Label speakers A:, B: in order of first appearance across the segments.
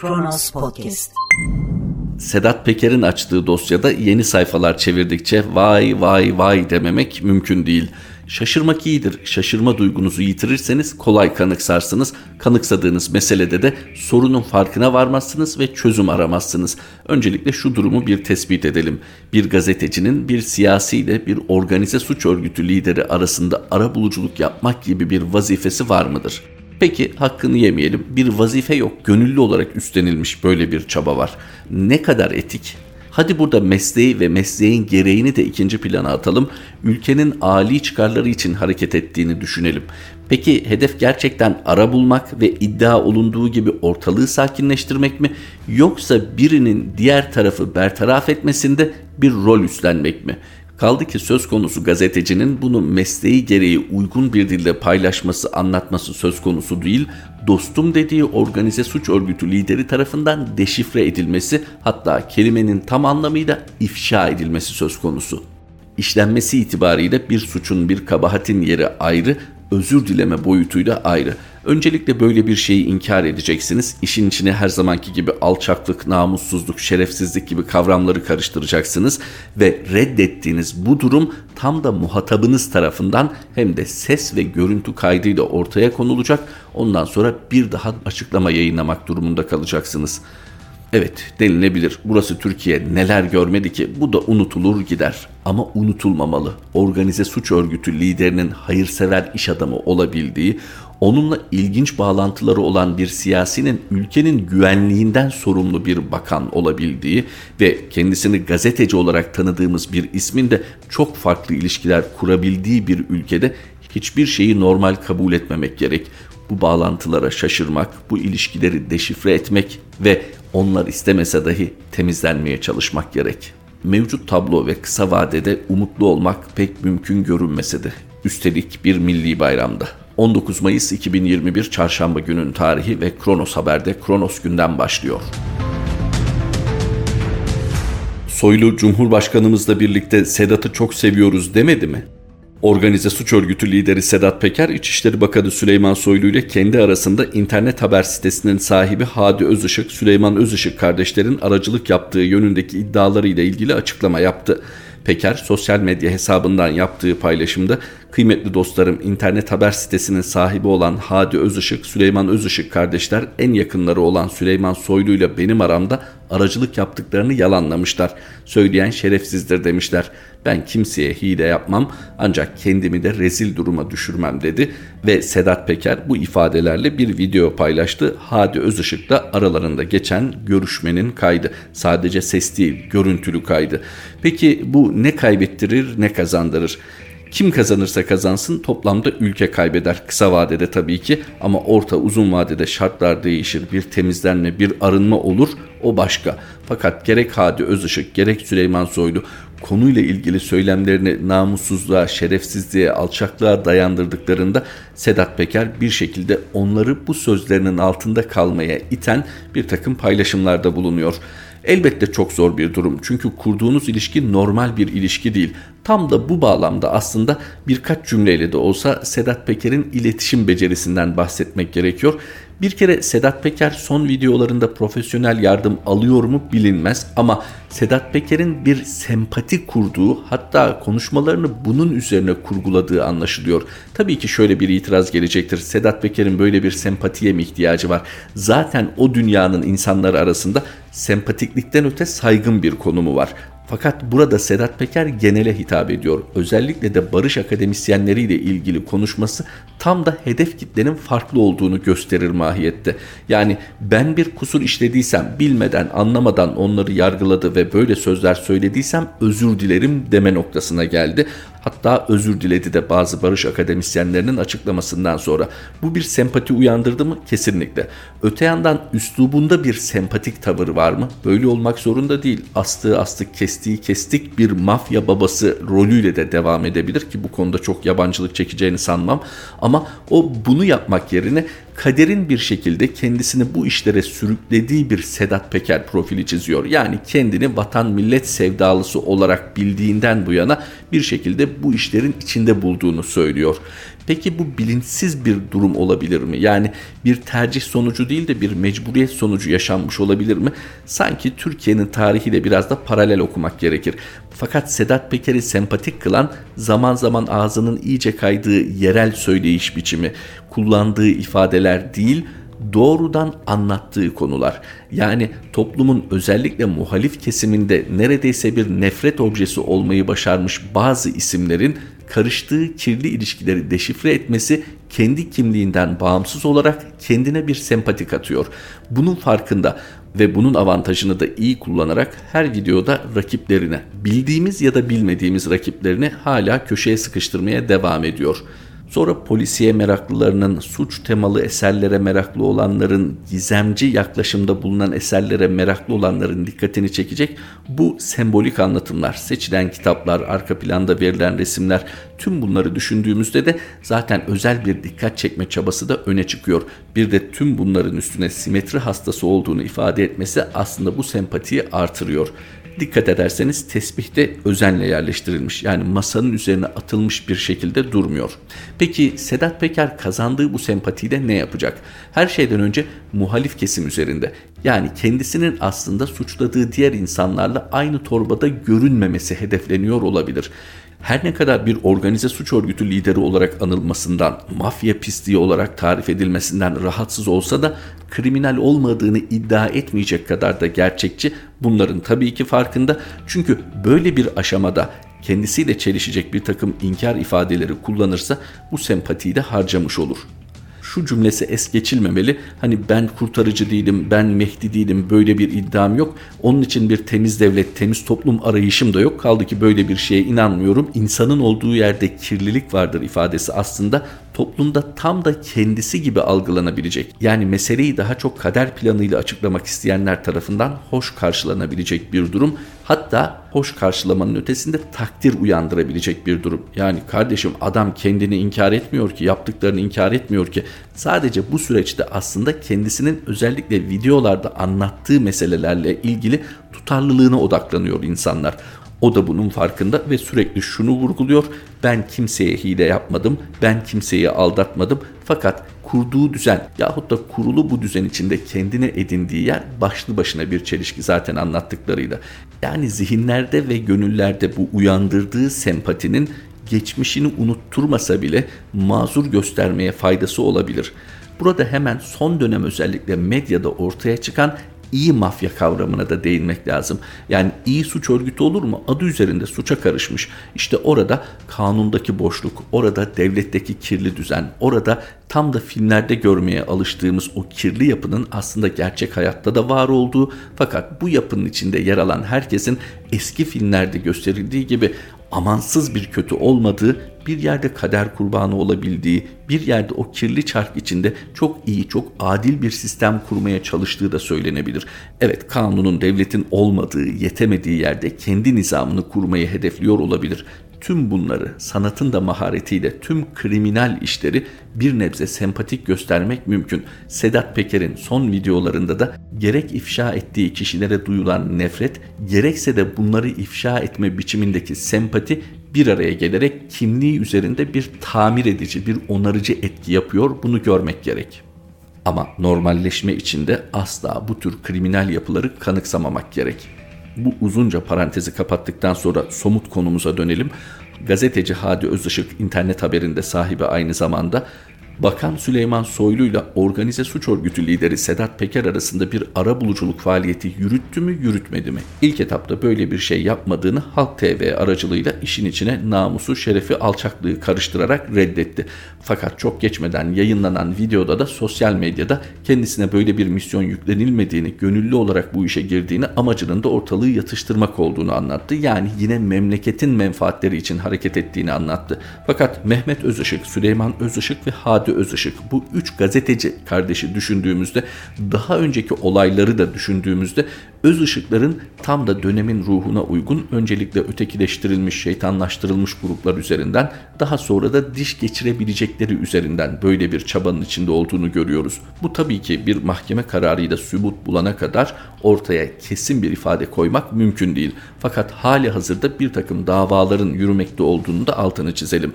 A: Kronos Podcast.
B: Sedat Peker'in açtığı dosyada yeni sayfalar çevirdikçe vay vay vay dememek mümkün değil. Şaşırmak iyidir. Şaşırma duygunuzu yitirirseniz kolay kanıksarsınız. Kanıksadığınız meselede de sorunun farkına varmazsınız ve çözüm aramazsınız. Öncelikle şu durumu bir tespit edelim. Bir gazetecinin bir siyasiyle bir organize suç örgütü lideri arasında ara buluculuk yapmak gibi bir vazifesi var mıdır? Peki hakkını yemeyelim. Bir vazife yok. Gönüllü olarak üstlenilmiş böyle bir çaba var. Ne kadar etik? Hadi burada mesleği ve mesleğin gereğini de ikinci plana atalım. Ülkenin âli çıkarları için hareket ettiğini düşünelim. Peki hedef gerçekten ara bulmak ve iddia olunduğu gibi ortalığı sakinleştirmek mi yoksa birinin diğer tarafı bertaraf etmesinde bir rol üstlenmek mi? Kaldı ki söz konusu gazetecinin bunu mesleği gereği uygun bir dilde paylaşması, anlatması söz konusu değil, dostum dediği organize suç örgütü lideri tarafından deşifre edilmesi, hatta kelimenin tam anlamıyla ifşa edilmesi söz konusu. İşlenmesi itibariyle bir suçun, bir kabahatin yeri ayrı, özür dileme boyutuyla ayrı. Öncelikle böyle bir şeyi inkar edeceksiniz. İşin içine her zamanki gibi alçaklık, namussuzluk, şerefsizlik gibi kavramları karıştıracaksınız ve reddettiğiniz bu durum tam da muhatabınız tarafından hem de ses ve görüntü kaydıyla ortaya konulacak. Ondan sonra bir daha açıklama yayınlamak durumunda kalacaksınız. Evet denilebilir. Burası Türkiye neler görmedi ki bu da unutulur gider. Ama unutulmamalı. Organize suç örgütü liderinin hayırsever iş adamı olabildiği, onunla ilginç bağlantıları olan bir siyasinin ülkenin güvenliğinden sorumlu bir bakan olabildiği ve kendisini gazeteci olarak tanıdığımız bir ismin de çok farklı ilişkiler kurabildiği bir ülkede hiçbir şeyi normal kabul etmemek gerek. Bu bağlantılara şaşırmak, bu ilişkileri deşifre etmek ve onlar istemese dahi temizlenmeye çalışmak gerek. Mevcut tablo ve kısa vadede umutlu olmak pek mümkün görünmese de. Üstelik bir milli bayramda. 19 Mayıs 2021 Çarşamba günün tarihi ve Kronos Haber'de Kronos günden başlıyor. Soylu Cumhurbaşkanımızla birlikte Sedat'ı çok seviyoruz demedi mi? Organize suç örgütü lideri Sedat Peker, İçişleri Bakanı Süleyman Soylu ile kendi arasında internet haber sitesinin sahibi Hadi Özışık, Süleyman Özışık kardeşlerin aracılık yaptığı yönündeki iddialarıyla ilgili açıklama yaptı. Peker sosyal medya hesabından yaptığı paylaşımda kıymetli dostlarım internet haber sitesinin sahibi olan Hadi Özışık, Süleyman Özışık kardeşler en yakınları olan Süleyman Soylu ile benim aramda aracılık yaptıklarını yalanlamışlar. Söyleyen şerefsizdir demişler. Ben kimseye hile yapmam ancak kendimi de rezil duruma düşürmem dedi ve Sedat Peker bu ifadelerle bir video paylaştı. Hadi Özışık'la aralarında geçen görüşmenin kaydı. Sadece ses değil, görüntülü kaydı. Peki bu ne kaybettirir, ne kazandırır? Kim kazanırsa kazansın toplamda ülke kaybeder kısa vadede tabii ki ama orta uzun vadede şartlar değişir. Bir temizlenme, bir arınma olur o başka. Fakat gerek Hadi Özışık gerek Süleyman Soylu konuyla ilgili söylemlerini namussuzluğa, şerefsizliğe, alçaklığa dayandırdıklarında Sedat Peker bir şekilde onları bu sözlerinin altında kalmaya iten bir takım paylaşımlarda bulunuyor. Elbette çok zor bir durum çünkü kurduğunuz ilişki normal bir ilişki değil. Tam da bu bağlamda aslında birkaç cümleyle de olsa Sedat Peker'in iletişim becerisinden bahsetmek gerekiyor. Bir kere Sedat Peker son videolarında profesyonel yardım alıyor mu bilinmez ama Sedat Peker'in bir sempati kurduğu hatta konuşmalarını bunun üzerine kurguladığı anlaşılıyor. Tabii ki şöyle bir itiraz gelecektir. Sedat Peker'in böyle bir sempatiye mi ihtiyacı var? Zaten o dünyanın insanları arasında sempatiklikten öte saygın bir konumu var. Fakat burada Sedat Peker genele hitap ediyor. Özellikle de barış akademisyenleriyle ilgili konuşması tam da hedef kitlenin farklı olduğunu gösterir mahiyette. Yani ben bir kusur işlediysem, bilmeden, anlamadan onları yargıladı ve böyle sözler söylediysem özür dilerim deme noktasına geldi. Hatta özür diledi de bazı barış akademisyenlerinin açıklamasından sonra. Bu bir sempati uyandırdı mı? Kesinlikle. Öte yandan üslubunda bir sempatik tavır var mı? Böyle olmak zorunda değil. Astığı astık kestiği kestik bir mafya babası rolüyle de devam edebilir ki bu konuda çok yabancılık çekeceğini sanmam. Ama o bunu yapmak yerine kaderin bir şekilde kendisini bu işlere sürüklediği bir Sedat Peker profili çiziyor. Yani kendini vatan millet sevdalısı olarak bildiğinden bu yana bir şekilde bu işlerin içinde bulduğunu söylüyor. Peki bu bilinçsiz bir durum olabilir mi? Yani bir tercih sonucu değil de bir mecburiyet sonucu yaşanmış olabilir mi? Sanki Türkiye'nin tarihiyle biraz da paralel okumak gerekir. Fakat Sedat Peker'i sempatik kılan zaman zaman ağzının iyice kaydığı yerel söyleyiş biçimi, kullandığı ifadeler değil, doğrudan anlattığı konular. Yani toplumun özellikle muhalif kesiminde neredeyse bir nefret objesi olmayı başarmış bazı isimlerin karıştığı kirli ilişkileri deşifre etmesi kendi kimliğinden bağımsız olarak kendine bir sempati katıyor. Bunun farkında ve bunun avantajını da iyi kullanarak her videoda rakiplerine, bildiğimiz ya da bilmediğimiz rakiplerini hala köşeye sıkıştırmaya devam ediyor. Sonra polisiye meraklılarının, suç temalı eserlere meraklı olanların, gizemci yaklaşımda bulunan eserlere meraklı olanların dikkatini çekecek bu sembolik anlatımlar, seçilen kitaplar, arka planda verilen resimler, tüm bunları düşündüğümüzde de zaten özel bir dikkat çekme çabası da öne çıkıyor. Bir de tüm bunların üstüne simetri hastası olduğunu ifade etmesi aslında bu sempatiyi artırıyor. Dikkat ederseniz tesbih de özenle yerleştirilmiş. Yani masanın üzerine atılmış bir şekilde durmuyor. Peki Sedat Peker kazandığı bu sempatiyle ne yapacak? Her şeyden önce muhalif kesim üzerinde. Yani kendisinin aslında suçladığı diğer insanlarla aynı torbada görünmemesi hedefleniyor olabilir her ne kadar bir organize suç örgütü lideri olarak anılmasından, mafya pisliği olarak tarif edilmesinden rahatsız olsa da kriminal olmadığını iddia etmeyecek kadar da gerçekçi bunların tabii ki farkında. Çünkü böyle bir aşamada kendisiyle çelişecek bir takım inkar ifadeleri kullanırsa bu sempatiyi de harcamış olur şu cümlesi es geçilmemeli. Hani ben kurtarıcı değilim, ben Mehdi değilim, böyle bir iddiam yok. Onun için bir temiz devlet, temiz toplum arayışım da yok. Kaldı ki böyle bir şeye inanmıyorum. İnsanın olduğu yerde kirlilik vardır ifadesi aslında toplumda tam da kendisi gibi algılanabilecek. Yani meseleyi daha çok kader planıyla açıklamak isteyenler tarafından hoş karşılanabilecek bir durum. Hatta hoş karşılamanın ötesinde takdir uyandırabilecek bir durum. Yani kardeşim adam kendini inkar etmiyor ki, yaptıklarını inkar etmiyor ki. Sadece bu süreçte aslında kendisinin özellikle videolarda anlattığı meselelerle ilgili tutarlılığına odaklanıyor insanlar. O da bunun farkında ve sürekli şunu vurguluyor. Ben kimseye hile yapmadım, ben kimseyi aldatmadım. Fakat kurduğu düzen yahut da kurulu bu düzen içinde kendine edindiği yer başlı başına bir çelişki zaten anlattıklarıyla. Yani zihinlerde ve gönüllerde bu uyandırdığı sempatinin geçmişini unutturmasa bile mazur göstermeye faydası olabilir. Burada hemen son dönem özellikle medyada ortaya çıkan iyi mafya kavramına da değinmek lazım. Yani iyi suç örgütü olur mu? Adı üzerinde suça karışmış. İşte orada kanundaki boşluk, orada devletteki kirli düzen, orada tam da filmlerde görmeye alıştığımız o kirli yapının aslında gerçek hayatta da var olduğu fakat bu yapının içinde yer alan herkesin eski filmlerde gösterildiği gibi amansız bir kötü olmadığı, bir yerde kader kurbanı olabildiği, bir yerde o kirli çark içinde çok iyi, çok adil bir sistem kurmaya çalıştığı da söylenebilir. Evet, kanunun devletin olmadığı, yetemediği yerde kendi nizamını kurmayı hedefliyor olabilir tüm bunları sanatın da maharetiyle tüm kriminal işleri bir nebze sempatik göstermek mümkün. Sedat Peker'in son videolarında da gerek ifşa ettiği kişilere duyulan nefret, gerekse de bunları ifşa etme biçimindeki sempati bir araya gelerek kimliği üzerinde bir tamir edici, bir onarıcı etki yapıyor. Bunu görmek gerek. Ama normalleşme içinde asla bu tür kriminal yapıları kanıksamamak gerek bu uzunca parantezi kapattıktan sonra somut konumuza dönelim. Gazeteci Hadi Özışık internet haberinde sahibi aynı zamanda Bakan Süleyman Soylu ile organize suç örgütü lideri Sedat Peker arasında bir ara buluculuk faaliyeti yürüttü mü yürütmedi mi? İlk etapta böyle bir şey yapmadığını Halk TV aracılığıyla işin içine namusu, şerefi, alçaklığı karıştırarak reddetti. Fakat çok geçmeden yayınlanan videoda da sosyal medyada kendisine böyle bir misyon yüklenilmediğini, gönüllü olarak bu işe girdiğini, amacının da ortalığı yatıştırmak olduğunu anlattı. Yani yine memleketin menfaatleri için hareket ettiğini anlattı. Fakat Mehmet Özışık, Süleyman Özışık ve Hadi Hadi Özışık bu üç gazeteci kardeşi düşündüğümüzde daha önceki olayları da düşündüğümüzde öz ışıkların tam da dönemin ruhuna uygun öncelikle ötekileştirilmiş, şeytanlaştırılmış gruplar üzerinden daha sonra da diş geçirebilecekleri üzerinden böyle bir çabanın içinde olduğunu görüyoruz. Bu tabii ki bir mahkeme kararıyla sübut bulana kadar ortaya kesin bir ifade koymak mümkün değil. Fakat hali hazırda bir takım davaların yürümekte olduğunu da altını çizelim.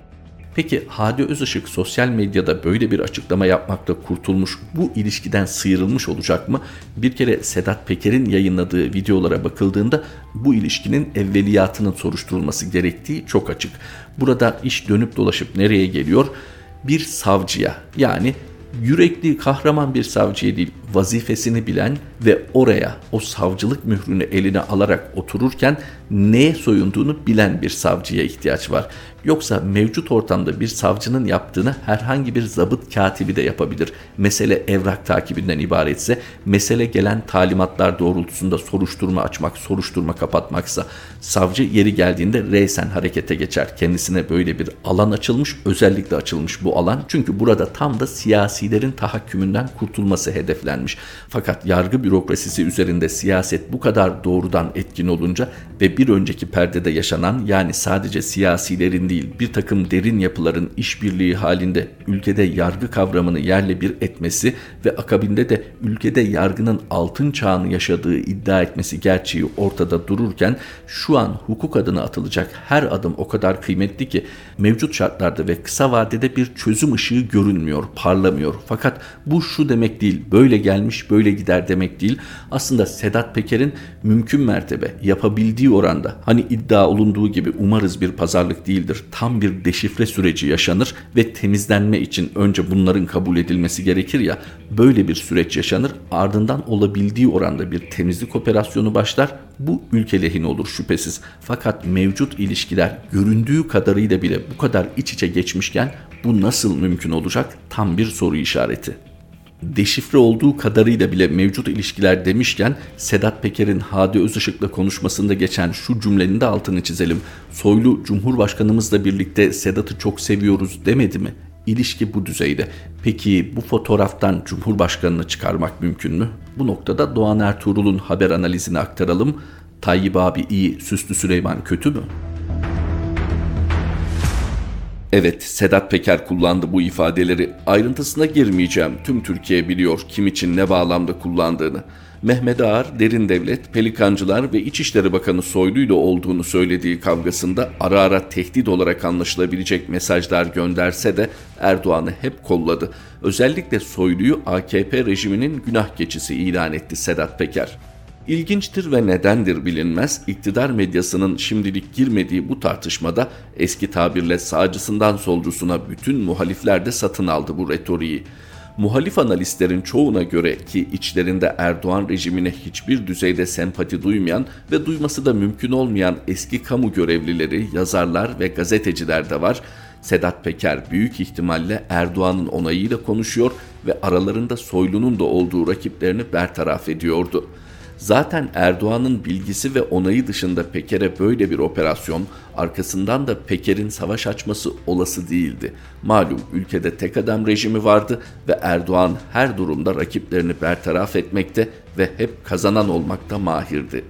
B: Peki Hadi Özışık sosyal medyada böyle bir açıklama yapmakta kurtulmuş, bu ilişkiden sıyrılmış olacak mı? Bir kere Sedat Peker'in yayınladığı videolara bakıldığında bu ilişkinin evveliyatının soruşturulması gerektiği çok açık. Burada iş dönüp dolaşıp nereye geliyor? Bir savcıya yani yürekli kahraman bir savcıya değil vazifesini bilen ve oraya o savcılık mührünü eline alarak otururken neye soyunduğunu bilen bir savcıya ihtiyaç var. Yoksa mevcut ortamda bir savcının yaptığını herhangi bir zabıt katibi de yapabilir. Mesele evrak takibinden ibaretse, mesele gelen talimatlar doğrultusunda soruşturma açmak, soruşturma kapatmaksa, savcı yeri geldiğinde reysen harekete geçer. Kendisine böyle bir alan açılmış, özellikle açılmış bu alan. Çünkü burada tam da siyasilerin tahakkümünden kurtulması hedeflenmiş. Fakat yargı bürokrasisi üzerinde siyaset bu kadar doğrudan etkin olunca ve bir önceki perdede yaşanan yani sadece siyasilerin değil bir takım derin yapıların işbirliği halinde ülkede yargı kavramını yerle bir etmesi ve akabinde de ülkede yargının altın çağını yaşadığı iddia etmesi gerçeği ortada dururken şu an hukuk adına atılacak her adım o kadar kıymetli ki mevcut şartlarda ve kısa vadede bir çözüm ışığı görünmüyor, parlamıyor. Fakat bu şu demek değil, böyle gelmiş, böyle gider demek değil. Aslında Sedat Peker'in mümkün mertebe yapabildiği oranda hani iddia olunduğu gibi umarız bir pazarlık değildir. Tam bir deşifre süreci yaşanır ve temizlenme için önce bunların kabul edilmesi gerekir ya böyle bir süreç yaşanır ardından olabildiği oranda bir temizlik operasyonu başlar bu ülke lehine olur şüphesiz. Fakat mevcut ilişkiler göründüğü kadarıyla bile bu kadar iç içe geçmişken bu nasıl mümkün olacak? Tam bir soru işareti deşifre olduğu kadarıyla bile mevcut ilişkiler demişken Sedat Peker'in Hadi Özışık'la konuşmasında geçen şu cümlenin de altını çizelim. Soylu Cumhurbaşkanımızla birlikte Sedat'ı çok seviyoruz demedi mi? İlişki bu düzeyde. Peki bu fotoğraftan Cumhurbaşkanını çıkarmak mümkün mü? Bu noktada Doğan Ertuğrul'un haber analizini aktaralım. Tayyip abi iyi, Süslü Süleyman kötü mü? Evet, Sedat Peker kullandı bu ifadeleri. Ayrıntısına girmeyeceğim. Tüm Türkiye biliyor kim için ne bağlamda kullandığını. Mehmet Ağar, Derin Devlet, Pelikancılar ve İçişleri Bakanı Soylu ile olduğunu söylediği kavgasında ara ara tehdit olarak anlaşılabilecek mesajlar gönderse de Erdoğan'ı hep kolladı. Özellikle Soylu'yu AKP rejiminin günah keçisi ilan etti Sedat Peker. İlginçtir ve nedendir bilinmez iktidar medyasının şimdilik girmediği bu tartışmada eski tabirle sağcısından solcusuna bütün muhalifler de satın aldı bu retoriği. Muhalif analistlerin çoğuna göre ki içlerinde Erdoğan rejimine hiçbir düzeyde sempati duymayan ve duyması da mümkün olmayan eski kamu görevlileri, yazarlar ve gazeteciler de var. Sedat Peker büyük ihtimalle Erdoğan'ın onayıyla konuşuyor ve aralarında Soylu'nun da olduğu rakiplerini bertaraf ediyordu.'' Zaten Erdoğan'ın bilgisi ve onayı dışında Peker'e böyle bir operasyon, arkasından da Peker'in savaş açması olası değildi. Malum ülkede tek adam rejimi vardı ve Erdoğan her durumda rakiplerini bertaraf etmekte ve hep kazanan olmakta mahirdi.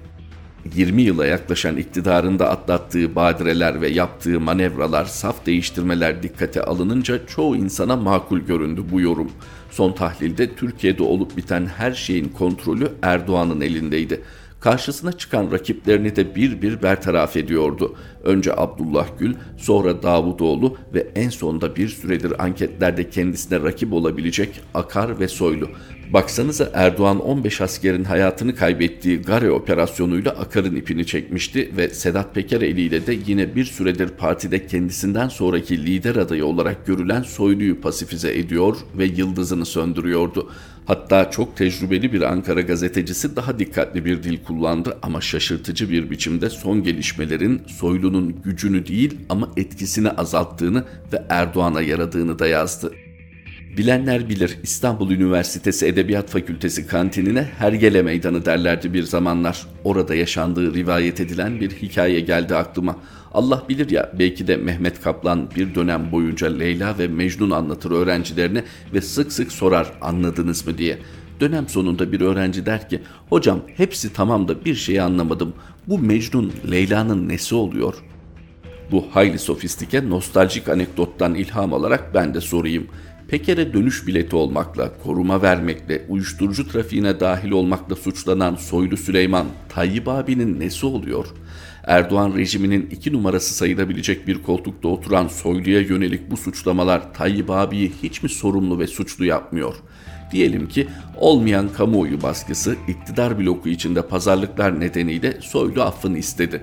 B: 20 yıla yaklaşan iktidarında atlattığı badireler ve yaptığı manevralar, saf değiştirmeler dikkate alınınca çoğu insana makul göründü bu yorum. Son tahlilde Türkiye'de olup biten her şeyin kontrolü Erdoğan'ın elindeydi. Karşısına çıkan rakiplerini de bir bir bertaraf ediyordu. Önce Abdullah Gül, sonra Davutoğlu ve en sonunda bir süredir anketlerde kendisine rakip olabilecek Akar ve Soylu. Baksanıza Erdoğan 15 askerin hayatını kaybettiği Gare operasyonuyla Akar'ın ipini çekmişti ve Sedat Peker eliyle de yine bir süredir partide kendisinden sonraki lider adayı olarak görülen Soylu'yu pasifize ediyor ve yıldızını söndürüyordu. Hatta çok tecrübeli bir Ankara gazetecisi daha dikkatli bir dil kullandı ama şaşırtıcı bir biçimde son gelişmelerin Soylu'nun gücünü değil ama etkisini azalttığını ve Erdoğan'a yaradığını da yazdı. Bilenler bilir İstanbul Üniversitesi Edebiyat Fakültesi kantinine Hergele Meydanı derlerdi bir zamanlar. Orada yaşandığı rivayet edilen bir hikaye geldi aklıma. Allah bilir ya belki de Mehmet Kaplan bir dönem boyunca Leyla ve Mecnun anlatır öğrencilerine ve sık sık sorar anladınız mı diye. Dönem sonunda bir öğrenci der ki hocam hepsi tamam da bir şeyi anlamadım. Bu Mecnun Leyla'nın nesi oluyor? Bu hayli sofistike nostaljik anekdottan ilham alarak ben de sorayım. Peker'e dönüş bileti olmakla, koruma vermekle, uyuşturucu trafiğine dahil olmakla suçlanan Soylu Süleyman, Tayyip abinin nesi oluyor? Erdoğan rejiminin iki numarası sayılabilecek bir koltukta oturan Soylu'ya yönelik bu suçlamalar Tayyip abiyi hiç mi sorumlu ve suçlu yapmıyor? Diyelim ki olmayan kamuoyu baskısı iktidar bloku içinde pazarlıklar nedeniyle Soylu affını istedi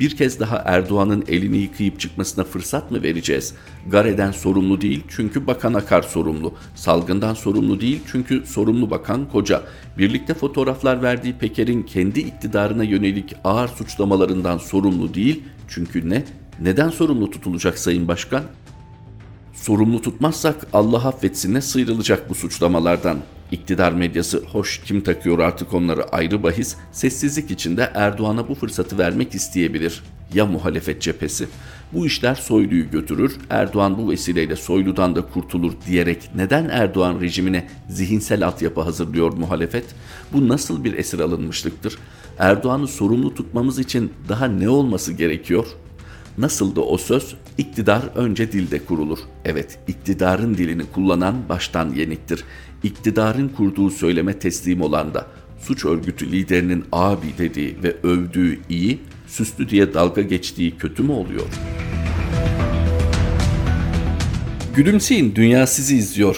B: bir kez daha Erdoğan'ın elini yıkayıp çıkmasına fırsat mı vereceğiz? Gare'den sorumlu değil çünkü Bakan Akar sorumlu. Salgından sorumlu değil çünkü sorumlu bakan Koca. Birlikte fotoğraflar verdiği Peker'in kendi iktidarına yönelik ağır suçlamalarından sorumlu değil çünkü ne? Neden sorumlu tutulacak Sayın Başkan? Sorumlu tutmazsak Allah affetsin ne sıyrılacak bu suçlamalardan. İktidar medyası hoş kim takıyor artık onları ayrı bahis sessizlik içinde Erdoğan'a bu fırsatı vermek isteyebilir. Ya muhalefet cephesi? Bu işler Soylu'yu götürür, Erdoğan bu vesileyle Soylu'dan da kurtulur diyerek neden Erdoğan rejimine zihinsel altyapı hazırlıyor muhalefet? Bu nasıl bir esir alınmışlıktır? Erdoğan'ı sorumlu tutmamız için daha ne olması gerekiyor?'' Nasıl da o söz? İktidar önce dilde kurulur. Evet, iktidarın dilini kullanan baştan yeniktir. İktidarın kurduğu söyleme teslim olan da suç örgütü liderinin abi dediği ve övdüğü iyi, süslü diye dalga geçtiği kötü mü oluyor? Gülümseyin, dünya sizi izliyor.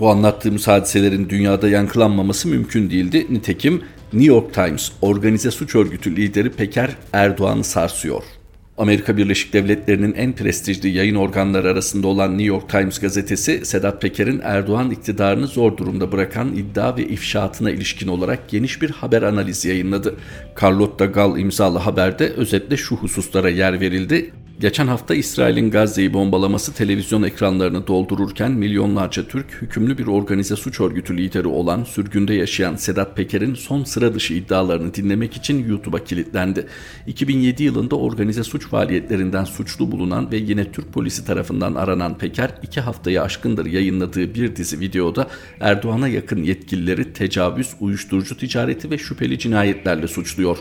B: Bu anlattığımız hadiselerin dünyada yankılanmaması mümkün değildi. Nitekim New York Times organize suç örgütü lideri Peker Erdoğan'ı sarsıyor. Amerika Birleşik Devletleri'nin en prestijli yayın organları arasında olan New York Times gazetesi Sedat Peker'in Erdoğan iktidarını zor durumda bırakan iddia ve ifşaatına ilişkin olarak geniş bir haber analizi yayınladı. Carlotta Gal imzalı haberde özetle şu hususlara yer verildi. Geçen hafta İsrail'in Gazze'yi bombalaması televizyon ekranlarını doldururken milyonlarca Türk hükümlü bir organize suç örgütü lideri olan sürgünde yaşayan Sedat Peker'in son sıra dışı iddialarını dinlemek için YouTube'a kilitlendi. 2007 yılında organize suç faaliyetlerinden suçlu bulunan ve yine Türk polisi tarafından aranan Peker iki haftayı aşkındır yayınladığı bir dizi videoda Erdoğan'a yakın yetkilileri tecavüz, uyuşturucu ticareti ve şüpheli cinayetlerle suçluyor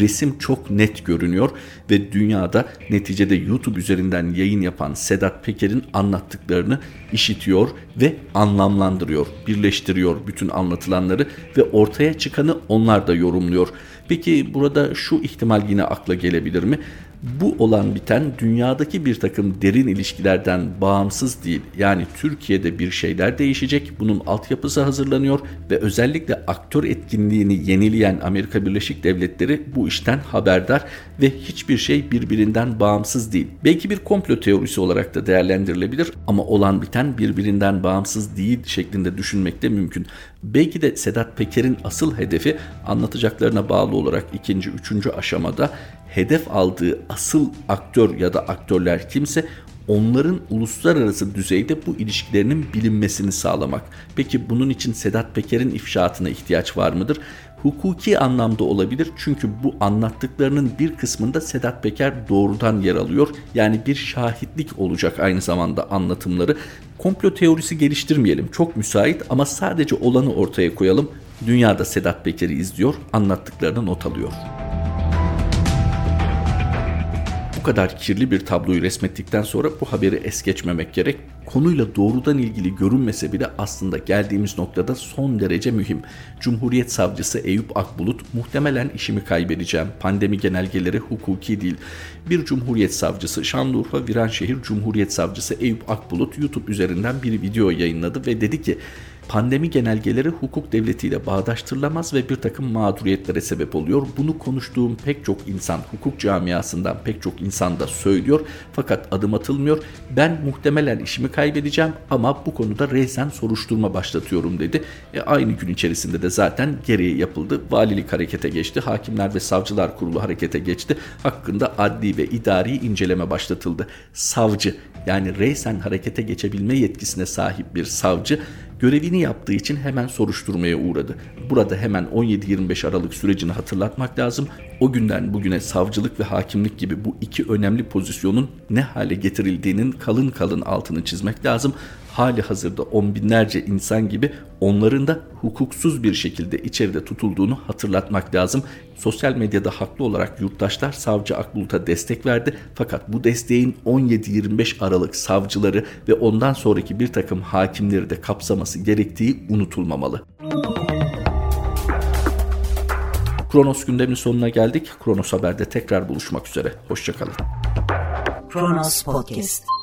B: resim çok net görünüyor ve dünyada neticede YouTube üzerinden yayın yapan Sedat Peker'in anlattıklarını işitiyor ve anlamlandırıyor, birleştiriyor bütün anlatılanları ve ortaya çıkanı onlar da yorumluyor. Peki burada şu ihtimal yine akla gelebilir mi? Bu olan biten dünyadaki bir takım derin ilişkilerden bağımsız değil. Yani Türkiye'de bir şeyler değişecek. Bunun altyapısı hazırlanıyor ve özellikle aktör etkinliğini yenileyen Amerika Birleşik Devletleri bu işten haberdar ve hiçbir şey birbirinden bağımsız değil. Belki bir komplo teorisi olarak da değerlendirilebilir ama olan biten birbirinden bağımsız değil şeklinde düşünmek de mümkün. Belki de Sedat Peker'in asıl hedefi anlatacaklarına bağlı olarak ikinci, üçüncü aşamada hedef aldığı asıl aktör ya da aktörler kimse onların uluslararası düzeyde bu ilişkilerinin bilinmesini sağlamak. Peki bunun için Sedat Peker'in ifşaatına ihtiyaç var mıdır? Hukuki anlamda olabilir çünkü bu anlattıklarının bir kısmında Sedat Peker doğrudan yer alıyor. Yani bir şahitlik olacak aynı zamanda anlatımları. Komplo teorisi geliştirmeyelim çok müsait ama sadece olanı ortaya koyalım. Dünyada Sedat Peker'i izliyor, anlattıklarını not alıyor. Bu kadar kirli bir tabloyu resmettikten sonra bu haberi es geçmemek gerek. Konuyla doğrudan ilgili görünmese bile aslında geldiğimiz noktada son derece mühim. Cumhuriyet Savcısı Eyüp Akbulut muhtemelen işimi kaybedeceğim. Pandemi genelgeleri hukuki değil. Bir Cumhuriyet Savcısı Şanlıurfa Viranşehir Cumhuriyet Savcısı Eyüp Akbulut YouTube üzerinden bir video yayınladı ve dedi ki pandemi genelgeleri hukuk devletiyle bağdaştırılamaz ve bir takım mağduriyetlere sebep oluyor. Bunu konuştuğum pek çok insan, hukuk camiasından pek çok insan da söylüyor fakat adım atılmıyor. Ben muhtemelen işimi kaybedeceğim ama bu konuda reysen soruşturma başlatıyorum dedi. E, aynı gün içerisinde de zaten gereği yapıldı. Valilik harekete geçti. Hakimler ve Savcılar Kurulu harekete geçti. Hakkında adli ve idari inceleme başlatıldı. Savcı yani reysen harekete geçebilme yetkisine sahip bir savcı görevini yaptığı için hemen soruşturmaya uğradı. Burada hemen 17-25 Aralık sürecini hatırlatmak lazım. O günden bugüne savcılık ve hakimlik gibi bu iki önemli pozisyonun ne hale getirildiğinin kalın kalın altını çizmek lazım hali hazırda on binlerce insan gibi onların da hukuksuz bir şekilde içeride tutulduğunu hatırlatmak lazım. Sosyal medyada haklı olarak yurttaşlar savcı Akbulut'a destek verdi. Fakat bu desteğin 17-25 Aralık savcıları ve ondan sonraki bir takım hakimleri de kapsaması gerektiği unutulmamalı. Kronos gündemin sonuna geldik. Kronos Haber'de tekrar buluşmak üzere. Hoşçakalın. Kronos Podcast